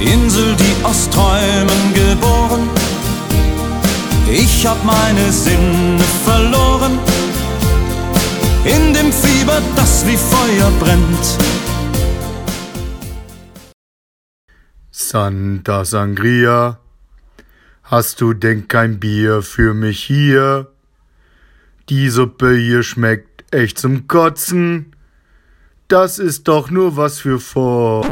Insel, die aus Träumen geboren. Ich hab meine Sinne verloren. In dem Fieber, das wie Feuer brennt. Santa Sangria, hast du denn kein Bier für mich hier? Die Suppe hier schmeckt echt zum Kotzen. Das ist doch nur was für vor.